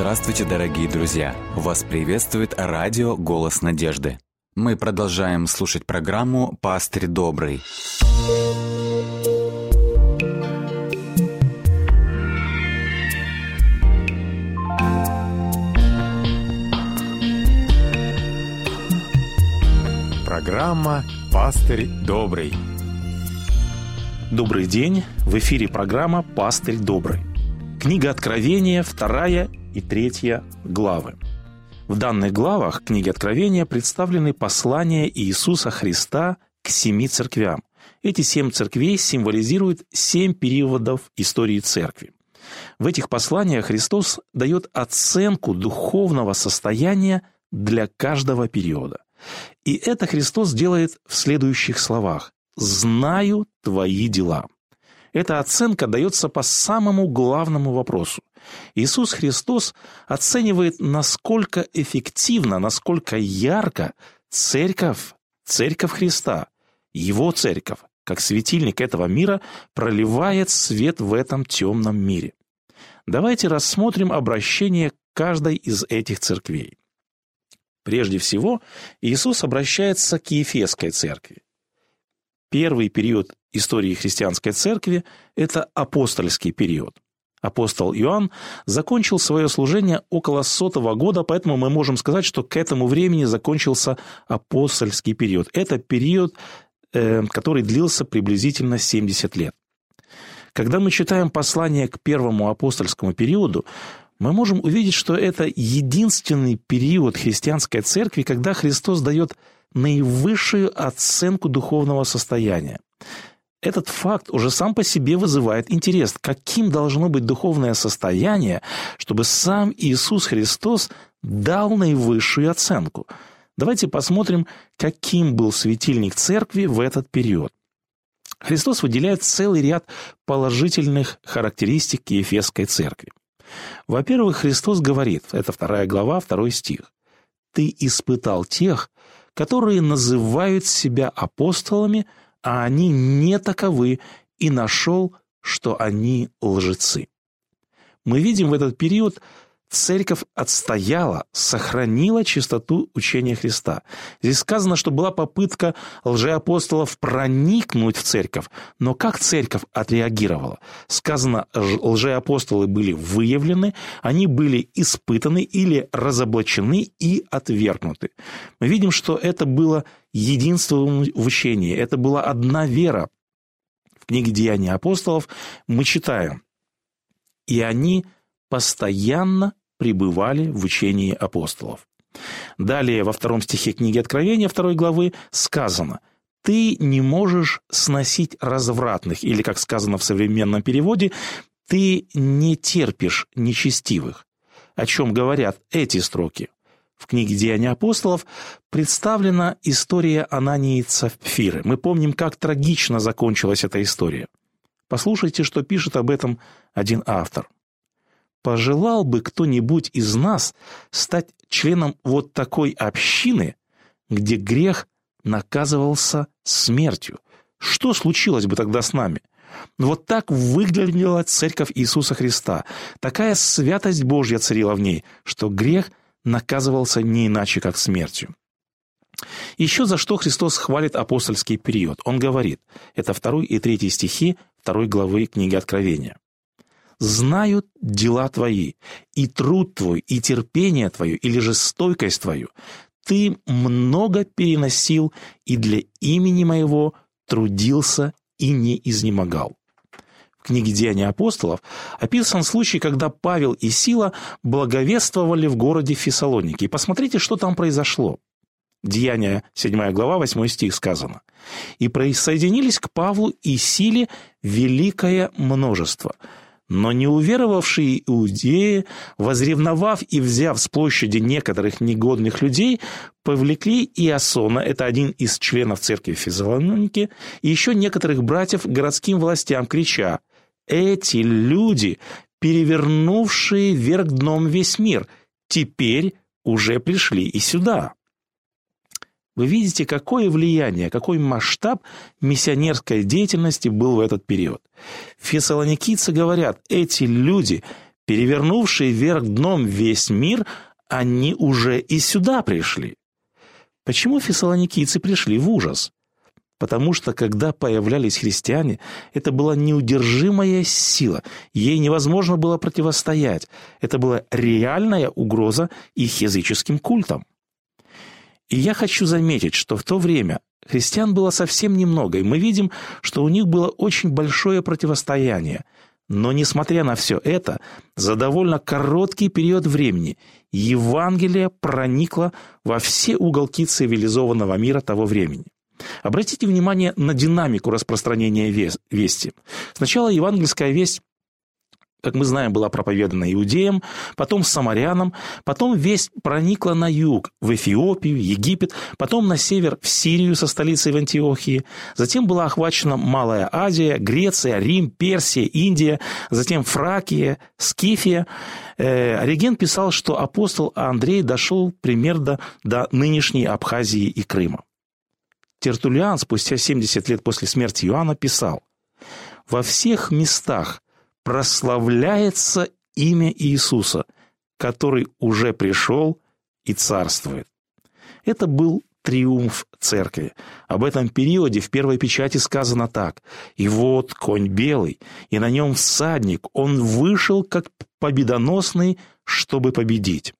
Здравствуйте, дорогие друзья! Вас приветствует радио «Голос надежды». Мы продолжаем слушать программу «Пастырь добрый». Программа «Пастырь добрый». Добрый день! В эфире программа «Пастырь добрый». Книга Откровения, вторая и третья главы. В данных главах книги Откровения представлены послания Иисуса Христа к семи церквям. Эти семь церквей символизируют семь периодов истории церкви. В этих посланиях Христос дает оценку духовного состояния для каждого периода. И это Христос делает в следующих словах. «Знаю твои дела». Эта оценка дается по самому главному вопросу. Иисус Христос оценивает, насколько эффективно, насколько ярко церковь, церковь Христа, его церковь, как светильник этого мира, проливает свет в этом темном мире. Давайте рассмотрим обращение каждой из этих церквей. Прежде всего, Иисус обращается к Ефесской церкви. Первый период истории христианской церкви – это апостольский период. Апостол Иоанн закончил свое служение около сотого года, поэтому мы можем сказать, что к этому времени закончился апостольский период. Это период, э, который длился приблизительно 70 лет. Когда мы читаем послание к первому апостольскому периоду, мы можем увидеть, что это единственный период христианской церкви, когда Христос дает наивысшую оценку духовного состояния. Этот факт уже сам по себе вызывает интерес, каким должно быть духовное состояние, чтобы сам Иисус Христос дал наивысшую оценку. Давайте посмотрим, каким был светильник церкви в этот период. Христос выделяет целый ряд положительных характеристик Ефесской церкви. Во-первых, Христос говорит, это вторая глава, второй стих, «Ты испытал тех, которые называют себя апостолами, а они не таковы, и нашел, что они лжецы». Мы видим в этот период церковь отстояла, сохранила чистоту учения Христа. Здесь сказано, что была попытка лжеапостолов проникнуть в церковь, но как церковь отреагировала? Сказано, лжеапостолы были выявлены, они были испытаны или разоблачены и отвергнуты. Мы видим, что это было единство в учении, это была одна вера. В книге «Деяния апостолов» мы читаем, «И они постоянно пребывали в учении апостолов. Далее во втором стихе книги Откровения второй главы сказано «Ты не можешь сносить развратных» или, как сказано в современном переводе, «Ты не терпишь нечестивых». О чем говорят эти строки? В книге «Деяния апостолов» представлена история Анании Цапфиры. Мы помним, как трагично закончилась эта история. Послушайте, что пишет об этом один автор – Пожелал бы кто-нибудь из нас стать членом вот такой общины, где грех наказывался смертью? Что случилось бы тогда с нами? Вот так выглядела церковь Иисуса Христа. Такая святость Божья царила в ней, что грех наказывался не иначе, как смертью. Еще за что Христос хвалит апостольский период. Он говорит, это второй и третий стихи второй главы книги Откровения знают дела твои, и труд твой, и терпение твое, или же стойкость твою. Ты много переносил, и для имени моего трудился и не изнемогал. В книге «Деяния апостолов» описан случай, когда Павел и Сила благовествовали в городе Фессалоники. И посмотрите, что там произошло. Деяния, 7 глава, 8 стих сказано. «И присоединились к Павлу и Силе великое множество, но неуверовавшие иудеи, возревновав и взяв с площади некоторых негодных людей, повлекли Иосона, это один из членов церкви Физалоники, и еще некоторых братьев городским властям, крича «Эти люди, перевернувшие вверх дном весь мир, теперь уже пришли и сюда». Вы видите, какое влияние, какой масштаб миссионерской деятельности был в этот период. Фессалоникийцы говорят, эти люди, перевернувшие вверх дном весь мир, они уже и сюда пришли. Почему фессалоникийцы пришли в ужас? Потому что, когда появлялись христиане, это была неудержимая сила, ей невозможно было противостоять. Это была реальная угроза их языческим культам. И я хочу заметить, что в то время христиан было совсем немного, и мы видим, что у них было очень большое противостояние. Но, несмотря на все это, за довольно короткий период времени Евангелие проникло во все уголки цивилизованного мира того времени. Обратите внимание на динамику распространения вести. Сначала евангельская весть как мы знаем, была проповедана иудеям, потом самарянам, потом весть проникла на юг, в Эфиопию, Египет, потом на север, в Сирию со столицей в Антиохии, затем была охвачена Малая Азия, Греция, Рим, Персия, Индия, затем Фракия, Скифия. Э, Ориген писал, что апостол Андрей дошел примерно до нынешней Абхазии и Крыма. Тертулиан спустя 70 лет после смерти Иоанна писал «Во всех местах прославляется имя Иисуса, который уже пришел и царствует». Это был триумф церкви. Об этом периоде в первой печати сказано так. «И вот конь белый, и на нем всадник, он вышел как победоносный, чтобы победить».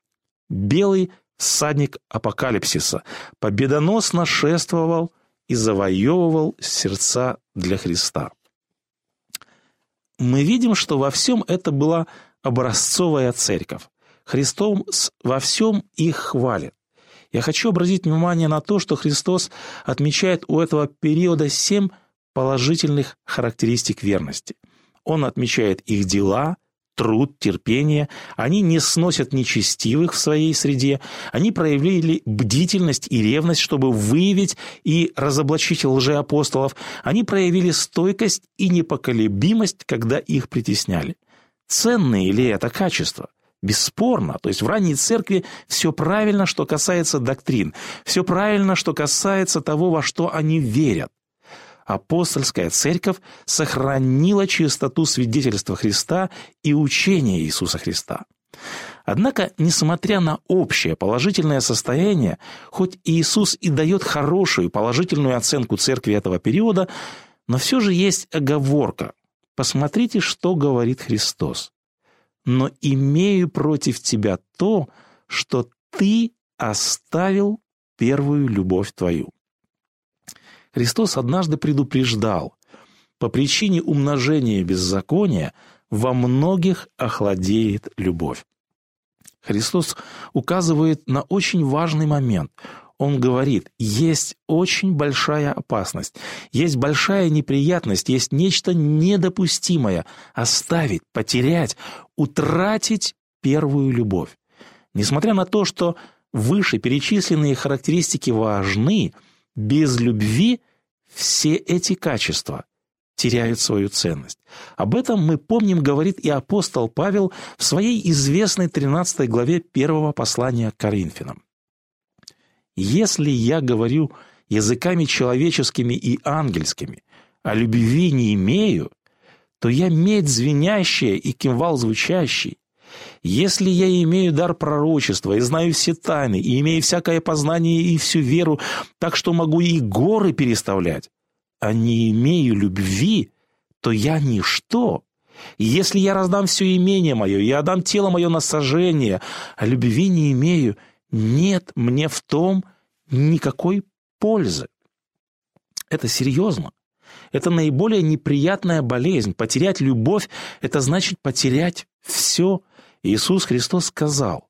Белый всадник апокалипсиса, победоносно шествовал и завоевывал сердца для Христа. Мы видим, что во всем это была образцовая церковь. Христос во всем их хвалит. Я хочу обратить внимание на то, что Христос отмечает у этого периода семь положительных характеристик верности. Он отмечает их дела – труд, терпение. Они не сносят нечестивых в своей среде. Они проявили бдительность и ревность, чтобы выявить и разоблачить лжеапостолов. Они проявили стойкость и непоколебимость, когда их притесняли. Ценные ли это качества? Бесспорно. То есть в ранней церкви все правильно, что касается доктрин. Все правильно, что касается того, во что они верят апостольская церковь сохранила чистоту свидетельства Христа и учения Иисуса Христа. Однако, несмотря на общее положительное состояние, хоть Иисус и дает хорошую положительную оценку церкви этого периода, но все же есть оговорка. Посмотрите, что говорит Христос. «Но имею против тебя то, что ты оставил первую любовь твою». Христос однажды предупреждал, по причине умножения беззакония во многих охладеет любовь. Христос указывает на очень важный момент. Он говорит, есть очень большая опасность, есть большая неприятность, есть нечто недопустимое – оставить, потерять, утратить первую любовь. Несмотря на то, что выше перечисленные характеристики важны – без любви все эти качества теряют свою ценность. Об этом мы помним, говорит и апостол Павел в своей известной 13 главе первого послания к Коринфянам. «Если я говорю языками человеческими и ангельскими, а любви не имею, то я медь звенящая и кимвал звучащий, если я имею дар пророчества и знаю все тайны, и имею всякое познание и всю веру, так что могу и горы переставлять, а не имею любви, то я ничто. Если я раздам все имение мое, и отдам тело мое на сожжение, а любви не имею, нет мне в том никакой пользы. Это серьезно. Это наиболее неприятная болезнь. Потерять любовь – это значит потерять все – Иисус Христос сказал,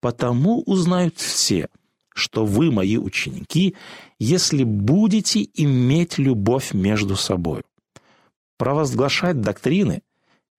«Потому узнают все, что вы мои ученики, если будете иметь любовь между собой». Провозглашать доктрины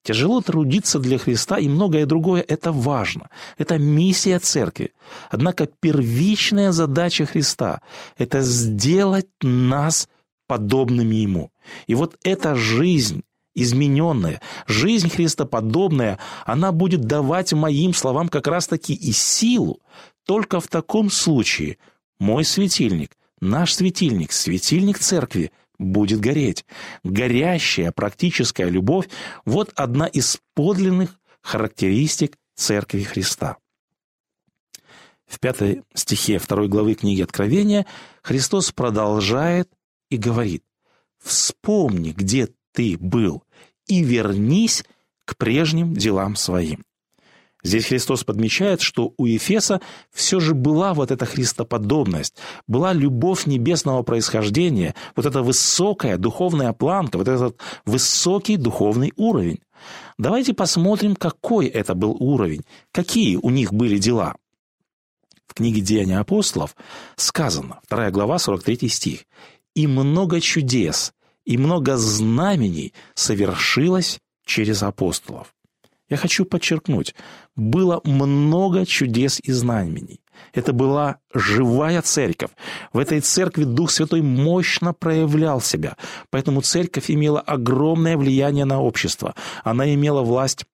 Тяжело трудиться для Христа и многое другое – это важно. Это миссия церкви. Однако первичная задача Христа – это сделать нас подобными Ему. И вот эта жизнь, измененная, жизнь христоподобная, она будет давать моим словам как раз-таки и силу. Только в таком случае мой светильник, наш светильник, светильник церкви будет гореть. Горящая практическая любовь – вот одна из подлинных характеристик Церкви Христа. В пятой стихе второй главы книги Откровения Христос продолжает и говорит «Вспомни, где ты был, и вернись к прежним делам своим». Здесь Христос подмечает, что у Ефеса все же была вот эта христоподобность, была любовь небесного происхождения, вот эта высокая духовная планка, вот этот высокий духовный уровень. Давайте посмотрим, какой это был уровень, какие у них были дела. В книге «Деяния апостолов» сказано, 2 глава, 43 стих, «И много чудес, и много знамений совершилось через апостолов». Я хочу подчеркнуть, было много чудес и знамений. Это была живая церковь. В этой церкви Дух Святой мощно проявлял себя. Поэтому церковь имела огромное влияние на общество. Она имела власть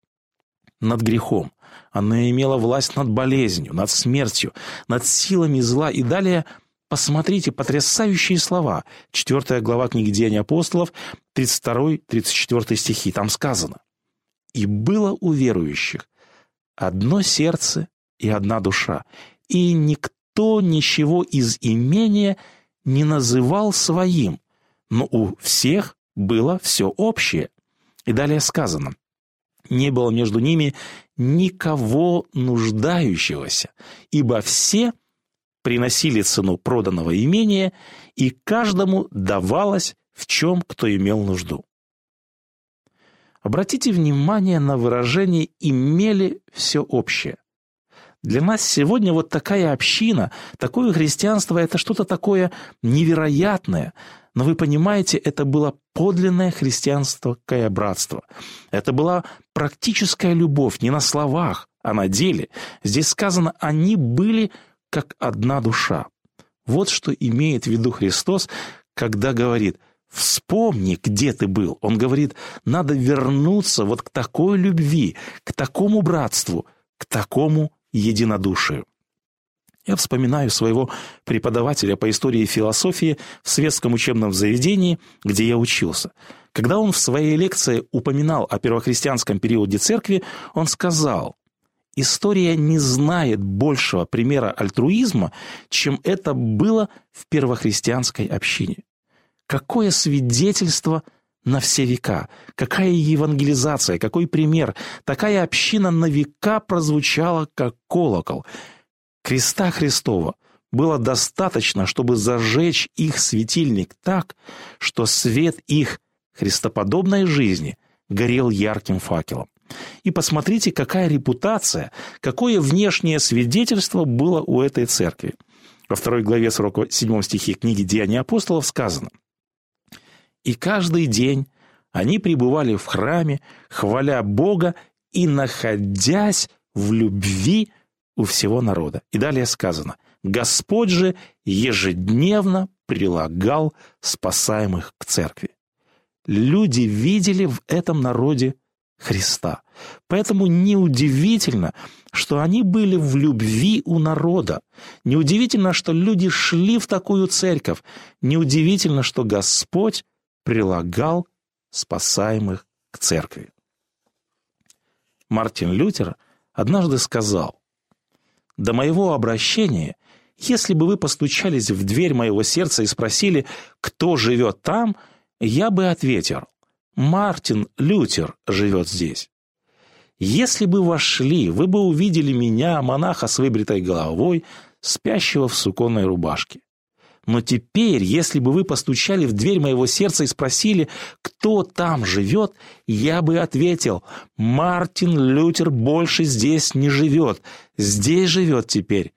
над грехом. Она имела власть над болезнью, над смертью, над силами зла. И далее посмотрите потрясающие слова. Четвертая глава книги Деяний апостолов, 32-34 стихи. Там сказано. И было у верующих одно сердце и одна душа, и никто ничего из имения не называл своим, но у всех было все общее. И далее сказано, не было между ними никого нуждающегося, ибо все приносили цену проданного имения, и каждому давалось в чем кто имел нужду. Обратите внимание на выражение «имели все общее». Для нас сегодня вот такая община, такое христианство – это что-то такое невероятное. Но вы понимаете, это было подлинное христианское братство. Это была практическая любовь, не на словах, а на деле. Здесь сказано, они были как одна душа. Вот что имеет в виду Христос, когда говорит – Вспомни, где ты был. Он говорит, надо вернуться вот к такой любви, к такому братству, к такому единодушию. Я вспоминаю своего преподавателя по истории и философии в светском учебном заведении, где я учился. Когда он в своей лекции упоминал о первохристианском периоде церкви, он сказал, «История не знает большего примера альтруизма, чем это было в первохристианской общине. Какое свидетельство на все века! Какая евангелизация, какой пример! Такая община на века прозвучала, как колокол. Креста Христова было достаточно, чтобы зажечь их светильник так, что свет их христоподобной жизни горел ярким факелом. И посмотрите, какая репутация, какое внешнее свидетельство было у этой церкви. Во второй главе 47 стихе книги «Деяния апостолов» сказано – и каждый день они пребывали в храме, хваля Бога и находясь в любви у всего народа. И далее сказано, Господь же ежедневно прилагал спасаемых к церкви. Люди видели в этом народе Христа. Поэтому неудивительно, что они были в любви у народа. Неудивительно, что люди шли в такую церковь. Неудивительно, что Господь прилагал спасаемых к церкви. Мартин Лютер однажды сказал, «До моего обращения, если бы вы постучались в дверь моего сердца и спросили, кто живет там, я бы ответил, Мартин Лютер живет здесь. Если бы вошли, вы бы увидели меня, монаха с выбритой головой, спящего в суконной рубашке. Но теперь, если бы вы постучали в дверь моего сердца и спросили, кто там живет, я бы ответил, Мартин Лютер больше здесь не живет. Здесь живет теперь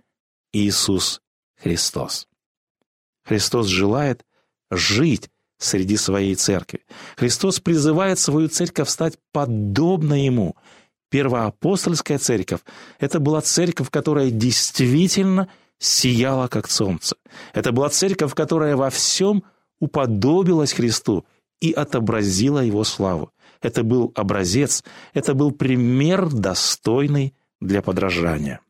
Иисус Христос. Христос желает жить среди своей церкви. Христос призывает свою церковь стать подобно Ему. Первоапостольская церковь – это была церковь, которая действительно – сияла, как солнце. Это была церковь, которая во всем уподобилась Христу и отобразила Его славу. Это был образец, это был пример, достойный для подражания.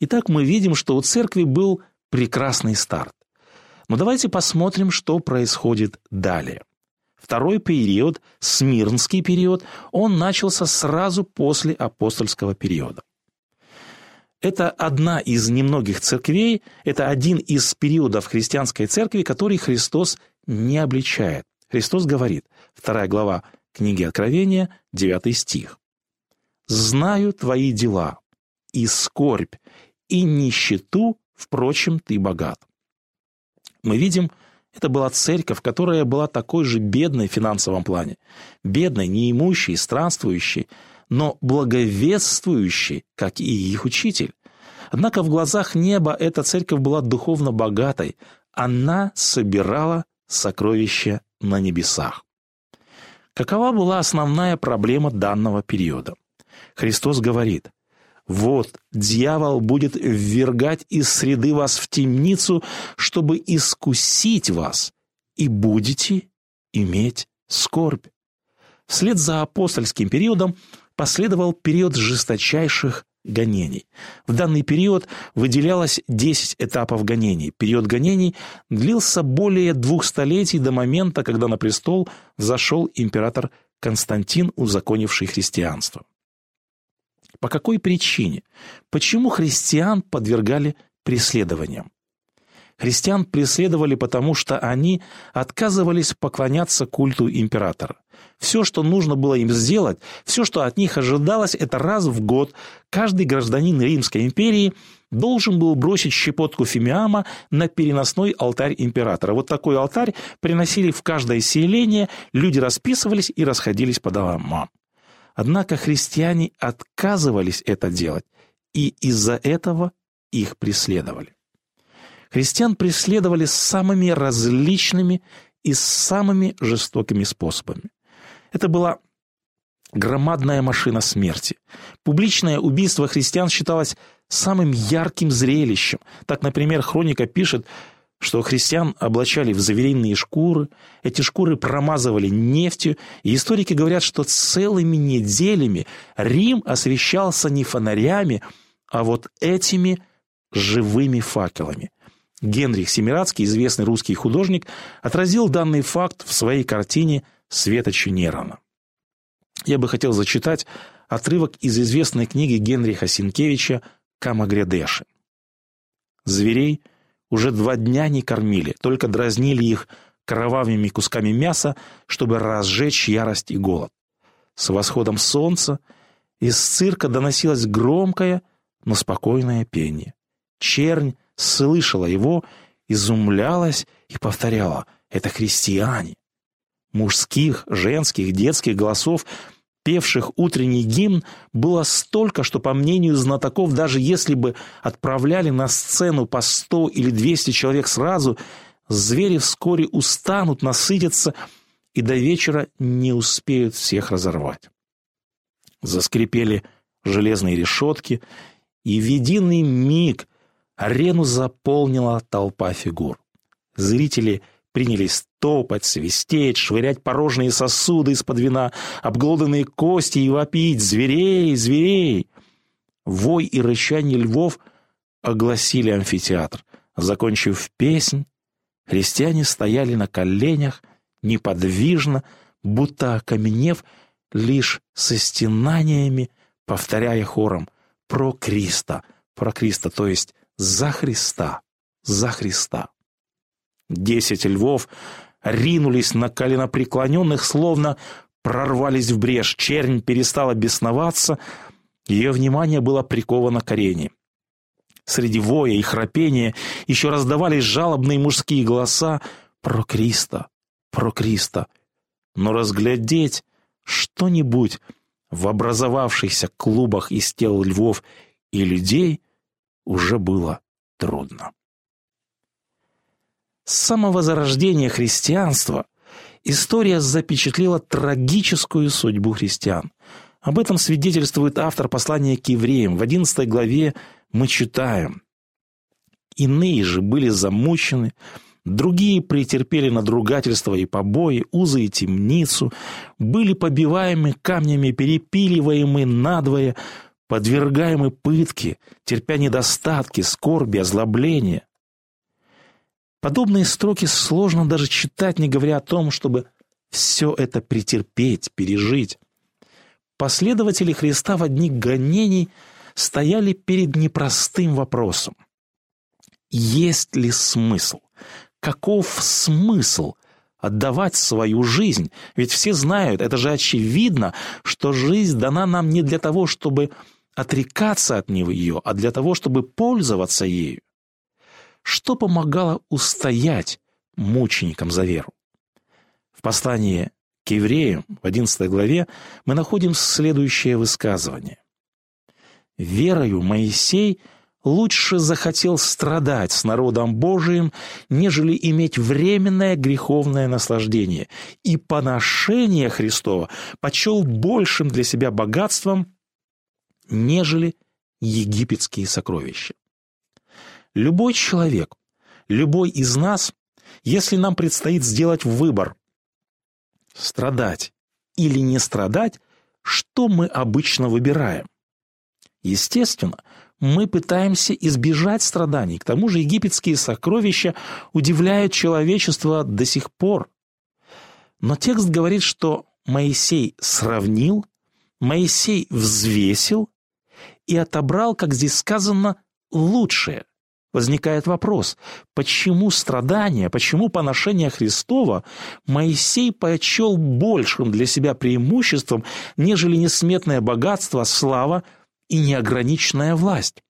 Итак, мы видим, что у церкви был прекрасный старт. Но давайте посмотрим, что происходит далее. Второй период, Смирнский период, он начался сразу после апостольского периода. Это одна из немногих церквей, это один из периодов христианской церкви, который Христос не обличает. Христос говорит, вторая глава книги Откровения, 9 стих. «Знаю твои дела, и скорбь, и нищету, впрочем, ты богат». Мы видим, это была церковь, которая была такой же бедной в финансовом плане. Бедной, неимущей, странствующей, но благовествующей, как и их учитель. Однако в глазах неба эта церковь была духовно богатой. Она собирала сокровища на небесах. Какова была основная проблема данного периода? Христос говорит, «Вот, дьявол будет ввергать из среды вас в темницу, чтобы искусить вас, и будете иметь скорбь». Вслед за апостольским периодом последовал период жесточайших гонений. В данный период выделялось 10 этапов гонений. Период гонений длился более двух столетий до момента, когда на престол взошел император Константин, узаконивший христианство. По какой причине? Почему христиан подвергали преследованиям? Христиан преследовали потому, что они отказывались поклоняться культу императора. Все, что нужно было им сделать, все, что от них ожидалось, это раз в год каждый гражданин Римской империи должен был бросить щепотку фимиама на переносной алтарь императора. Вот такой алтарь приносили в каждое селение, люди расписывались и расходились по домам. Однако христиане отказывались это делать, и из-за этого их преследовали. Христиан преследовали самыми различными и самыми жестокими способами. Это была громадная машина смерти. Публичное убийство христиан считалось самым ярким зрелищем. Так, например, хроника пишет, что христиан облачали в заверенные шкуры, эти шкуры промазывали нефтью, и историки говорят, что целыми неделями Рим освещался не фонарями, а вот этими живыми факелами. Генрих Семирадский, известный русский художник, отразил данный факт в своей картине Светочи Нерона. Я бы хотел зачитать отрывок из известной книги Генриха Синкевича «Камагрядеши». Зверей уже два дня не кормили, только дразнили их кровавыми кусками мяса, чтобы разжечь ярость и голод. С восходом солнца из цирка доносилось громкое, но спокойное пение. Чернь слышала его, изумлялась и повторяла «Это христиане» мужских, женских, детских голосов, певших утренний гимн, было столько, что, по мнению знатоков, даже если бы отправляли на сцену по сто или двести человек сразу, звери вскоре устанут, насытятся и до вечера не успеют всех разорвать. Заскрипели железные решетки, и в единый миг арену заполнила толпа фигур. Зрители – принялись топать, свистеть, швырять порожние сосуды из-под вина, обглоданные кости и вопить «Зверей! Зверей!». Вой и рычание львов огласили амфитеатр. Закончив песнь, христиане стояли на коленях, неподвижно, будто окаменев, лишь со стенаниями, повторяя хором «Про Криста! Про Криста!», то есть «За Христа! За Христа!». Десять львов ринулись на коленопреклоненных, словно прорвались в брешь. Чернь перестала бесноваться, ее внимание было приковано к арене. Среди воя и храпения еще раздавались жалобные мужские голоса «Про Криста! Про Криста!». Но разглядеть что-нибудь в образовавшихся клубах из тел львов и людей уже было трудно. С самого зарождения христианства история запечатлела трагическую судьбу христиан. Об этом свидетельствует автор послания к евреям. В 11 главе мы читаем. «Иные же были замучены, другие претерпели надругательство и побои, узы и темницу, были побиваемы камнями, перепиливаемы надвое, подвергаемы пытке, терпя недостатки, скорби, озлобления. Подобные строки сложно даже читать, не говоря о том, чтобы все это претерпеть, пережить. Последователи Христа в одни гонений стояли перед непростым вопросом. Есть ли смысл? Каков смысл отдавать свою жизнь? Ведь все знают, это же очевидно, что жизнь дана нам не для того, чтобы отрекаться от нее, а для того, чтобы пользоваться ею. Что помогало устоять мученикам за веру? В послании к евреям в 11 главе мы находим следующее высказывание. «Верою Моисей лучше захотел страдать с народом Божиим, нежели иметь временное греховное наслаждение, и поношение Христова почел большим для себя богатством, нежели египетские сокровища. Любой человек, любой из нас, если нам предстоит сделать выбор страдать или не страдать, что мы обычно выбираем? Естественно, мы пытаемся избежать страданий. К тому же египетские сокровища удивляют человечество до сих пор. Но текст говорит, что Моисей сравнил, Моисей взвесил и отобрал, как здесь сказано, лучшее. Возникает вопрос, почему страдания, почему поношение Христова Моисей почел большим для себя преимуществом, нежели несметное богатство, слава и неограниченная власть?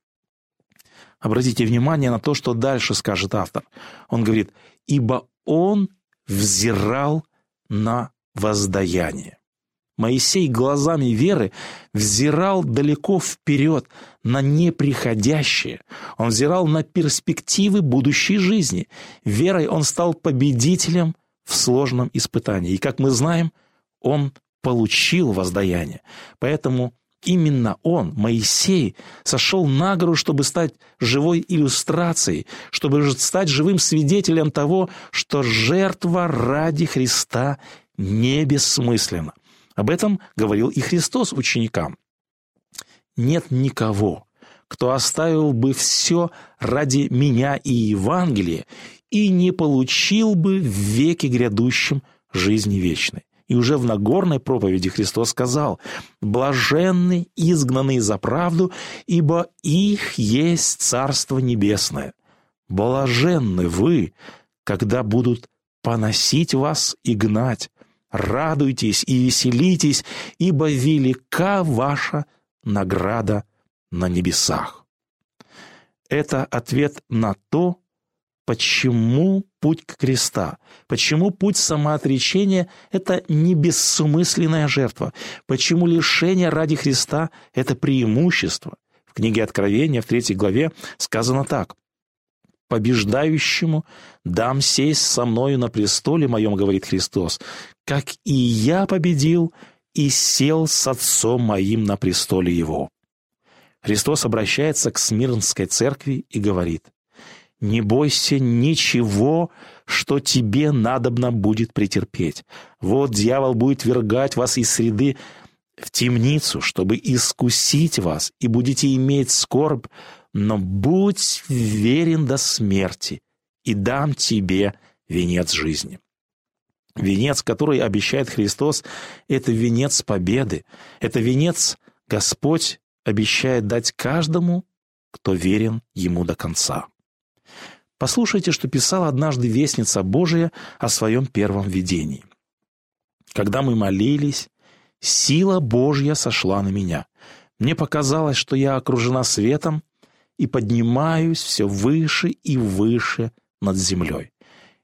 Обратите внимание на то, что дальше скажет автор. Он говорит, «Ибо он взирал на воздаяние». Моисей глазами веры взирал далеко вперед, на неприходящее. Он взирал на перспективы будущей жизни. Верой он стал победителем в сложном испытании. И, как мы знаем, он получил воздаяние. Поэтому именно он, Моисей, сошел на гору, чтобы стать живой иллюстрацией, чтобы стать живым свидетелем того, что жертва ради Христа не бессмысленна. Об этом говорил и Христос ученикам. Нет никого, кто оставил бы все ради меня и Евангелия и не получил бы в веке грядущем жизни вечной. И уже в Нагорной проповеди Христос сказал, «Блаженны изгнанные за правду, ибо их есть Царство Небесное. Блаженны вы, когда будут поносить вас и гнать, радуйтесь и веселитесь, ибо велика ваша награда на небесах. Это ответ на то, почему путь к креста, почему путь самоотречения – это не бессмысленная жертва, почему лишение ради Христа – это преимущество. В книге Откровения в третьей главе сказано так побеждающему дам сесть со мною на престоле моем, говорит Христос, как и я победил и сел с Отцом моим на престоле его». Христос обращается к Смирнской церкви и говорит, «Не бойся ничего, что тебе надобно будет претерпеть. Вот дьявол будет вергать вас из среды в темницу, чтобы искусить вас, и будете иметь скорбь, но будь верен до смерти, и дам тебе венец жизни». Венец, который обещает Христос, это венец победы. Это венец Господь обещает дать каждому, кто верен Ему до конца. Послушайте, что писала однажды Вестница Божия о своем первом видении. «Когда мы молились, сила Божья сошла на меня. Мне показалось, что я окружена светом и поднимаюсь все выше и выше над землей.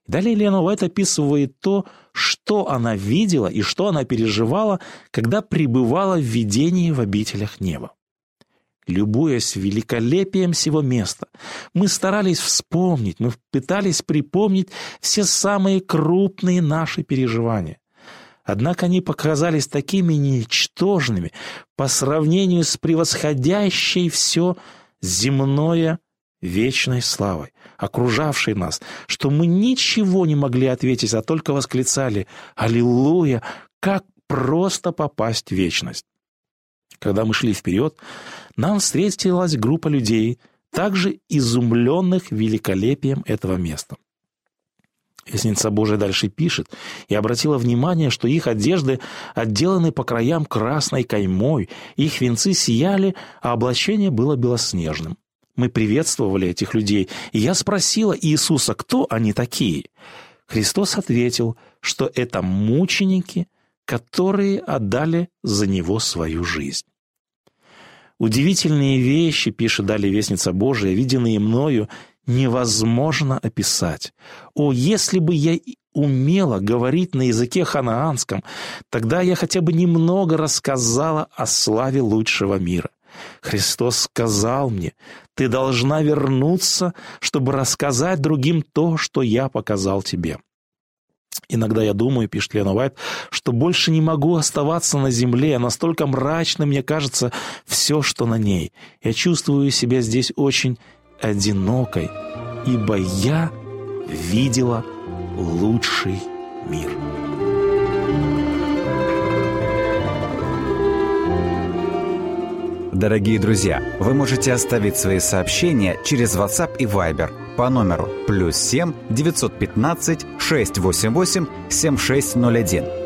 Далее Лена Уайт описывает то, что она видела и что она переживала, когда пребывала в видении в обителях неба. Любуясь великолепием всего места, мы старались вспомнить, мы пытались припомнить все самые крупные наши переживания. Однако они показались такими ничтожными по сравнению с превосходящей все земное вечной славой, окружавшей нас, что мы ничего не могли ответить, а только восклицали «Аллилуйя! Как просто попасть в вечность!» Когда мы шли вперед, нам встретилась группа людей, также изумленных великолепием этого места. Вестница Божия дальше пишет, и обратила внимание, что их одежды отделаны по краям красной каймой, их венцы сияли, а облачение было белоснежным. Мы приветствовали этих людей, и я спросила Иисуса, кто они такие. Христос ответил, что это мученики, которые отдали за Него свою жизнь. Удивительные вещи, пишет далее Вестница Божия, виденные мною, невозможно описать. О, если бы я умела говорить на языке ханаанском, тогда я хотя бы немного рассказала о славе лучшего мира. Христос сказал мне, ты должна вернуться, чтобы рассказать другим то, что я показал тебе. Иногда я думаю, пишет Лена Уайт, что больше не могу оставаться на земле, настолько мрачно мне кажется все, что на ней. Я чувствую себя здесь очень одинокой, ибо я видела лучший мир. Дорогие друзья, вы можете оставить свои сообщения через WhatsApp и Viber по номеру плюс 7 915 688 7601